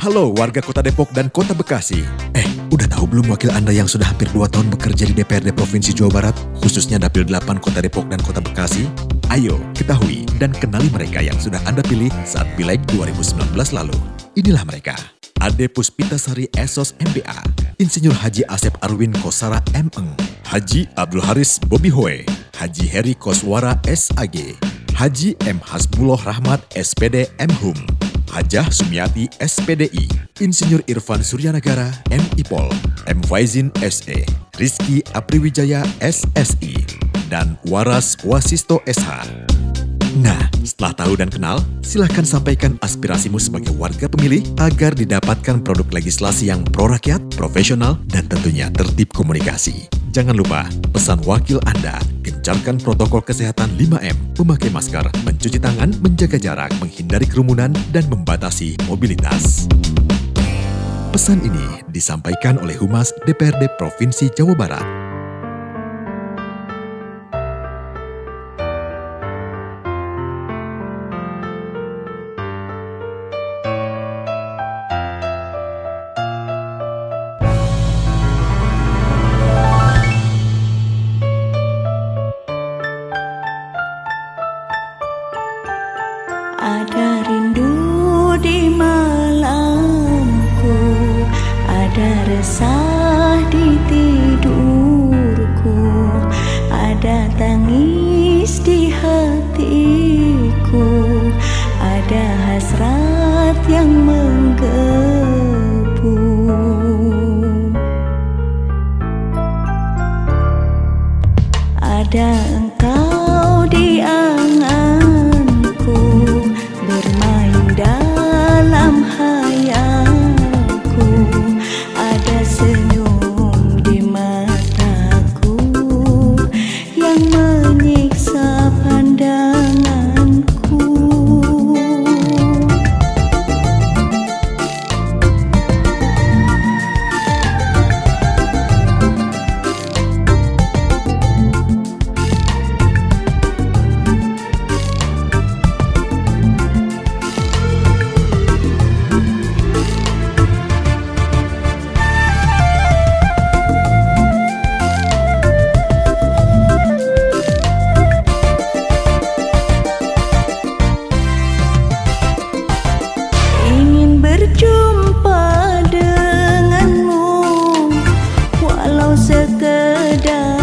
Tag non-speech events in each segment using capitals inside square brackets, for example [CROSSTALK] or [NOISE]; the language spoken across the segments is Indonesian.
Halo warga Kota Depok dan Kota Bekasi. Eh, udah tahu belum wakil Anda yang sudah hampir 2 tahun bekerja di DPRD Provinsi Jawa Barat, khususnya Dapil 8 Kota Depok dan Kota Bekasi? Ayo, ketahui dan kenali mereka yang sudah Anda pilih saat Pileg 2019 lalu. Inilah mereka. Ade Puspitasari Esos MBA, Insinyur Haji Asep Arwin Kosara M.Eng, Haji Abdul Haris Bobi Hoe, Haji Heri Koswara SAG, Haji M. Hasbullah Rahmat SPD M. Hum, Hajah Sumiati SPDI, Insinyur Irfan Suryanagara M. Ipol, M. Faizin SE, Rizky Apriwijaya SSI, dan Waras Wasisto SH. Nah, setelah tahu dan kenal, silahkan sampaikan aspirasimu sebagai warga pemilih agar didapatkan produk legislasi yang pro rakyat, profesional, dan tentunya tertib komunikasi. Jangan lupa, pesan wakil Anda, gencarkan protokol kesehatan 5M, memakai masker, mencuci tangan, menjaga jarak, menghindari kerumunan, dan membatasi mobilitas. Pesan ini disampaikan oleh Humas DPRD Provinsi Jawa Barat. Ada rindu di malamku Ada resah 了。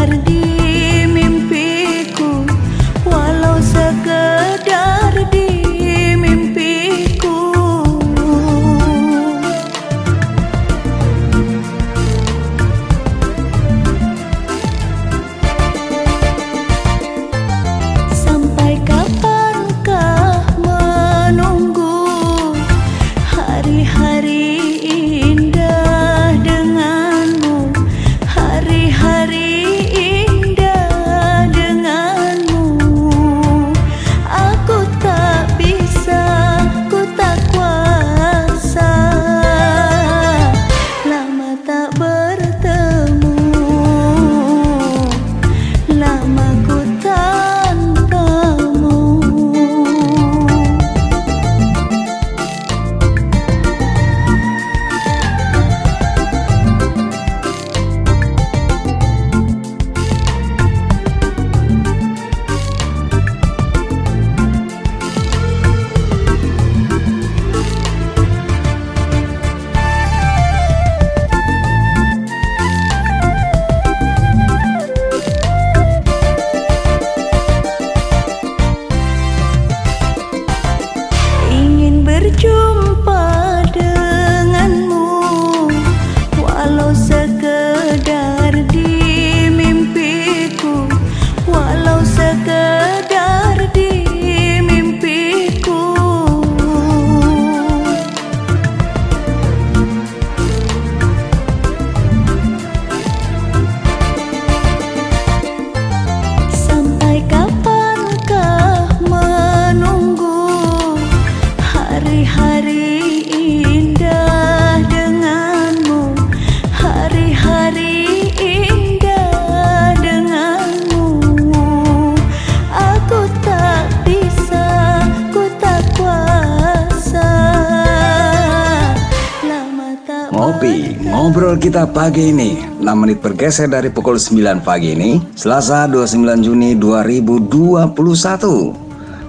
Ngopi, ngobrol kita pagi ini. 6 menit bergeser dari pukul 9 pagi ini Selasa 29 Juni 2021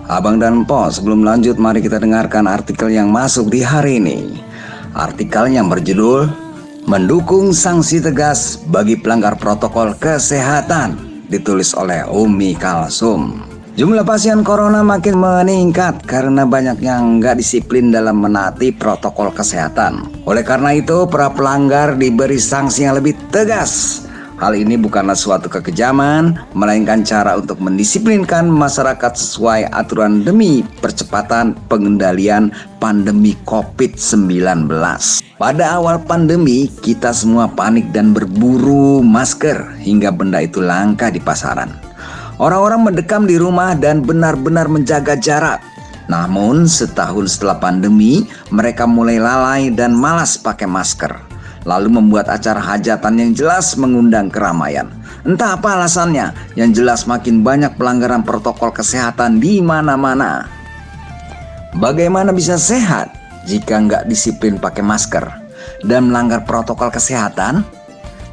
Abang dan Po, sebelum lanjut mari kita dengarkan artikel yang masuk di hari ini. Artikelnya berjudul Mendukung sanksi tegas bagi pelanggar protokol kesehatan Ditulis oleh Umi Kalsum Jumlah pasien corona makin meningkat karena banyak yang nggak disiplin dalam menaati protokol kesehatan. Oleh karena itu, para pelanggar diberi sanksi yang lebih tegas. Hal ini bukanlah suatu kekejaman, melainkan cara untuk mendisiplinkan masyarakat sesuai aturan demi percepatan pengendalian pandemi COVID-19. Pada awal pandemi, kita semua panik dan berburu masker hingga benda itu langka di pasaran. Orang-orang mendekam di rumah dan benar-benar menjaga jarak. Namun, setahun setelah pandemi, mereka mulai lalai dan malas pakai masker. Lalu membuat acara hajatan yang jelas mengundang keramaian. Entah apa alasannya, yang jelas makin banyak pelanggaran protokol kesehatan di mana-mana. Bagaimana bisa sehat jika nggak disiplin pakai masker dan melanggar protokol kesehatan?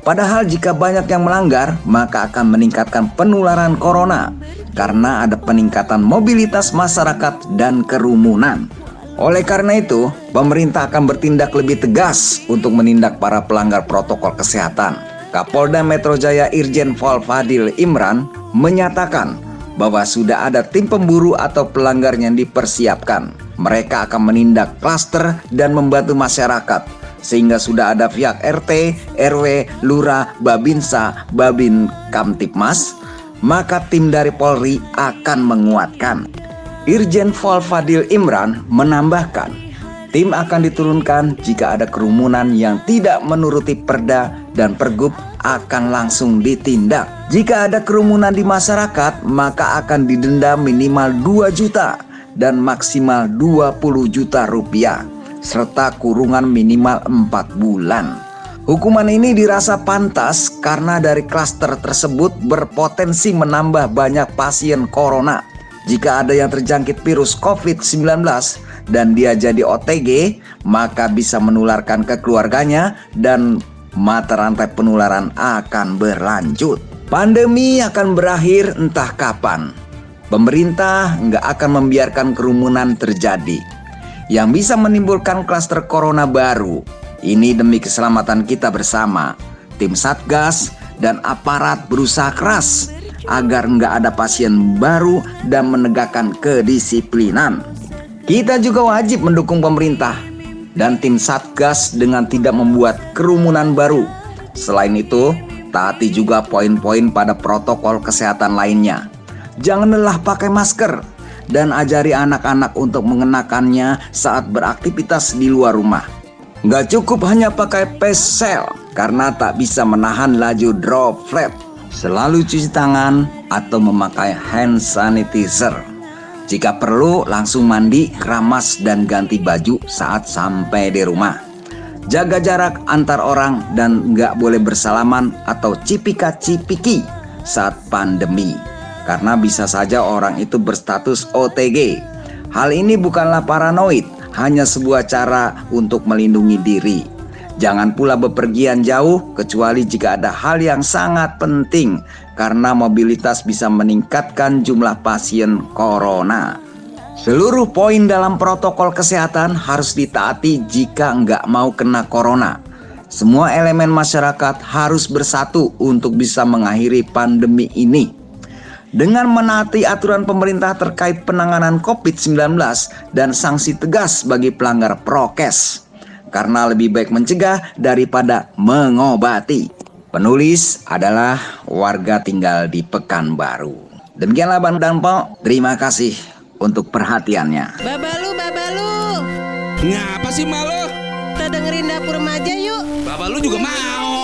Padahal jika banyak yang melanggar, maka akan meningkatkan penularan corona karena ada peningkatan mobilitas masyarakat dan kerumunan. Oleh karena itu, pemerintah akan bertindak lebih tegas untuk menindak para pelanggar protokol kesehatan. Kapolda Metro Jaya Irjen Pol Fadil Imran menyatakan bahwa sudah ada tim pemburu atau pelanggar yang dipersiapkan. Mereka akan menindak klaster dan membantu masyarakat sehingga sudah ada pihak RT, RW, Lurah, Babinsa, Babin Kamtipmas, maka tim dari Polri akan menguatkan. Irjen Pol Fadil Imran menambahkan, tim akan diturunkan jika ada kerumunan yang tidak menuruti perda dan pergub akan langsung ditindak. Jika ada kerumunan di masyarakat, maka akan didenda minimal 2 juta dan maksimal 20 juta rupiah serta kurungan minimal 4 bulan. Hukuman ini dirasa pantas karena dari klaster tersebut berpotensi menambah banyak pasien corona. Jika ada yang terjangkit virus COVID-19 dan dia jadi OTG, maka bisa menularkan ke keluarganya dan mata rantai penularan akan berlanjut. Pandemi akan berakhir entah kapan. Pemerintah nggak akan membiarkan kerumunan terjadi yang bisa menimbulkan klaster corona baru. Ini demi keselamatan kita bersama. Tim Satgas dan aparat berusaha keras agar nggak ada pasien baru dan menegakkan kedisiplinan. Kita juga wajib mendukung pemerintah dan tim Satgas dengan tidak membuat kerumunan baru. Selain itu, taati juga poin-poin pada protokol kesehatan lainnya. Jangan lelah pakai masker, dan ajari anak-anak untuk mengenakannya saat beraktivitas di luar rumah. Nggak cukup hanya pakai face karena tak bisa menahan laju droplet. Selalu cuci tangan atau memakai hand sanitizer. Jika perlu langsung mandi, keramas dan ganti baju saat sampai di rumah. Jaga jarak antar orang dan nggak boleh bersalaman atau cipika-cipiki saat pandemi karena bisa saja orang itu berstatus OTG. Hal ini bukanlah paranoid, hanya sebuah cara untuk melindungi diri. Jangan pula bepergian jauh kecuali jika ada hal yang sangat penting karena mobilitas bisa meningkatkan jumlah pasien corona. Seluruh poin dalam protokol kesehatan harus ditaati jika nggak mau kena corona. Semua elemen masyarakat harus bersatu untuk bisa mengakhiri pandemi ini dengan menaati aturan pemerintah terkait penanganan COVID-19 dan sanksi tegas bagi pelanggar prokes. Karena lebih baik mencegah daripada mengobati. Penulis adalah warga tinggal di Pekanbaru. Demikianlah Bang Dampo, terima kasih untuk perhatiannya. Babalu, babalu. Ngapa sih malu? Kita dengerin dapur remaja yuk. Babalu juga mau.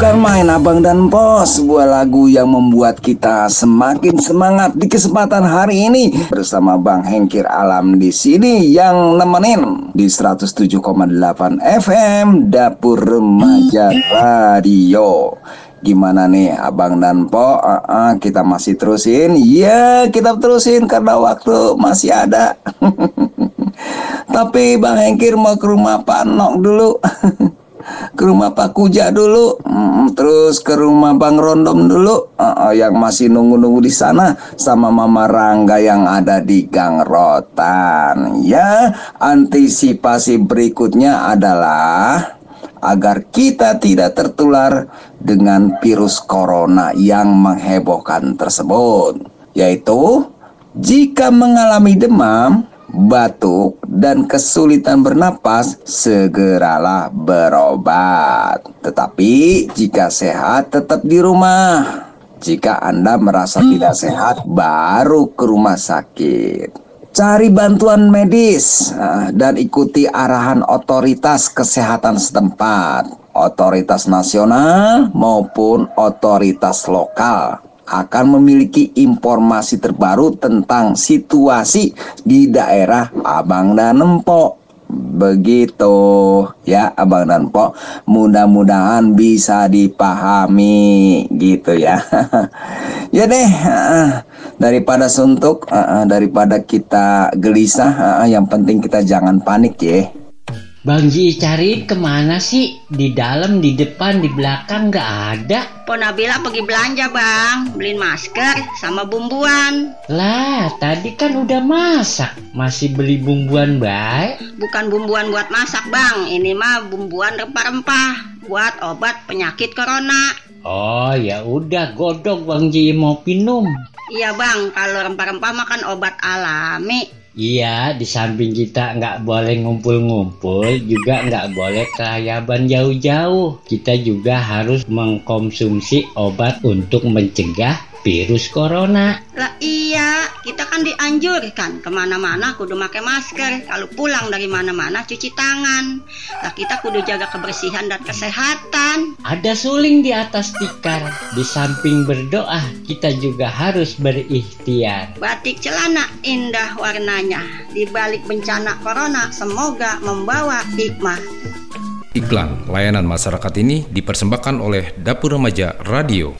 Bukan main Abang dan Pos Sebuah lagu yang membuat kita semakin semangat di kesempatan hari ini. Bersama Bang Hengkir Alam di sini yang nemenin Di 107,8 FM Dapur Remaja Radio. Gimana nih Abang dan Po? Uh, uh, Kita masih terusin? Ya kita terusin karena waktu masih ada. [LAUGHS] Tapi Bang Hengkir mau ke rumah Pak Nok dulu [LAUGHS] ke rumah Pak Kuja dulu, hmm, terus ke rumah Bang Rondom dulu, uh, yang masih nunggu-nunggu di sana, sama Mama Rangga yang ada di Gang Rotan. Ya, antisipasi berikutnya adalah agar kita tidak tertular dengan virus corona yang menghebohkan tersebut, yaitu jika mengalami demam batuk, dan kesulitan bernapas, segeralah berobat. Tetapi jika sehat, tetap di rumah. Jika Anda merasa tidak sehat, baru ke rumah sakit. Cari bantuan medis ah, dan ikuti arahan otoritas kesehatan setempat, otoritas nasional maupun otoritas lokal akan memiliki informasi terbaru tentang situasi di daerah Abang dan Empok. Begitu ya Abang dan Empok. Mudah-mudahan bisa dipahami gitu ya. [LAUGHS] ya deh daripada suntuk daripada kita gelisah yang penting kita jangan panik ya. Bang Ji cari ke mana sih? Di dalam, di depan, di belakang nggak ada. Ponabila pergi belanja bang, beliin masker sama bumbuan. Lah, tadi kan udah masak, masih beli bumbuan baik? Bukan bumbuan buat masak bang, ini mah bumbuan rempah-rempah buat obat penyakit corona. Oh ya udah godok Bang Ji mau minum. Iya bang, kalau rempah-rempah makan obat alami. Iya, di samping kita nggak boleh ngumpul-ngumpul, juga nggak boleh kelayaban jauh-jauh. Kita juga harus mengkonsumsi obat untuk mencegah virus corona. Lah iya, kita kan dianjurkan ke mana-mana kudu pakai masker. Kalau pulang dari mana-mana cuci tangan. Lah kita kudu jaga kebersihan dan kesehatan. Ada suling di atas tikar. Di samping berdoa, kita juga harus berikhtiar. Batik celana indah warnanya. Di balik bencana corona, semoga membawa hikmah. Iklan layanan masyarakat ini dipersembahkan oleh Dapur Remaja Radio.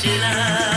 till I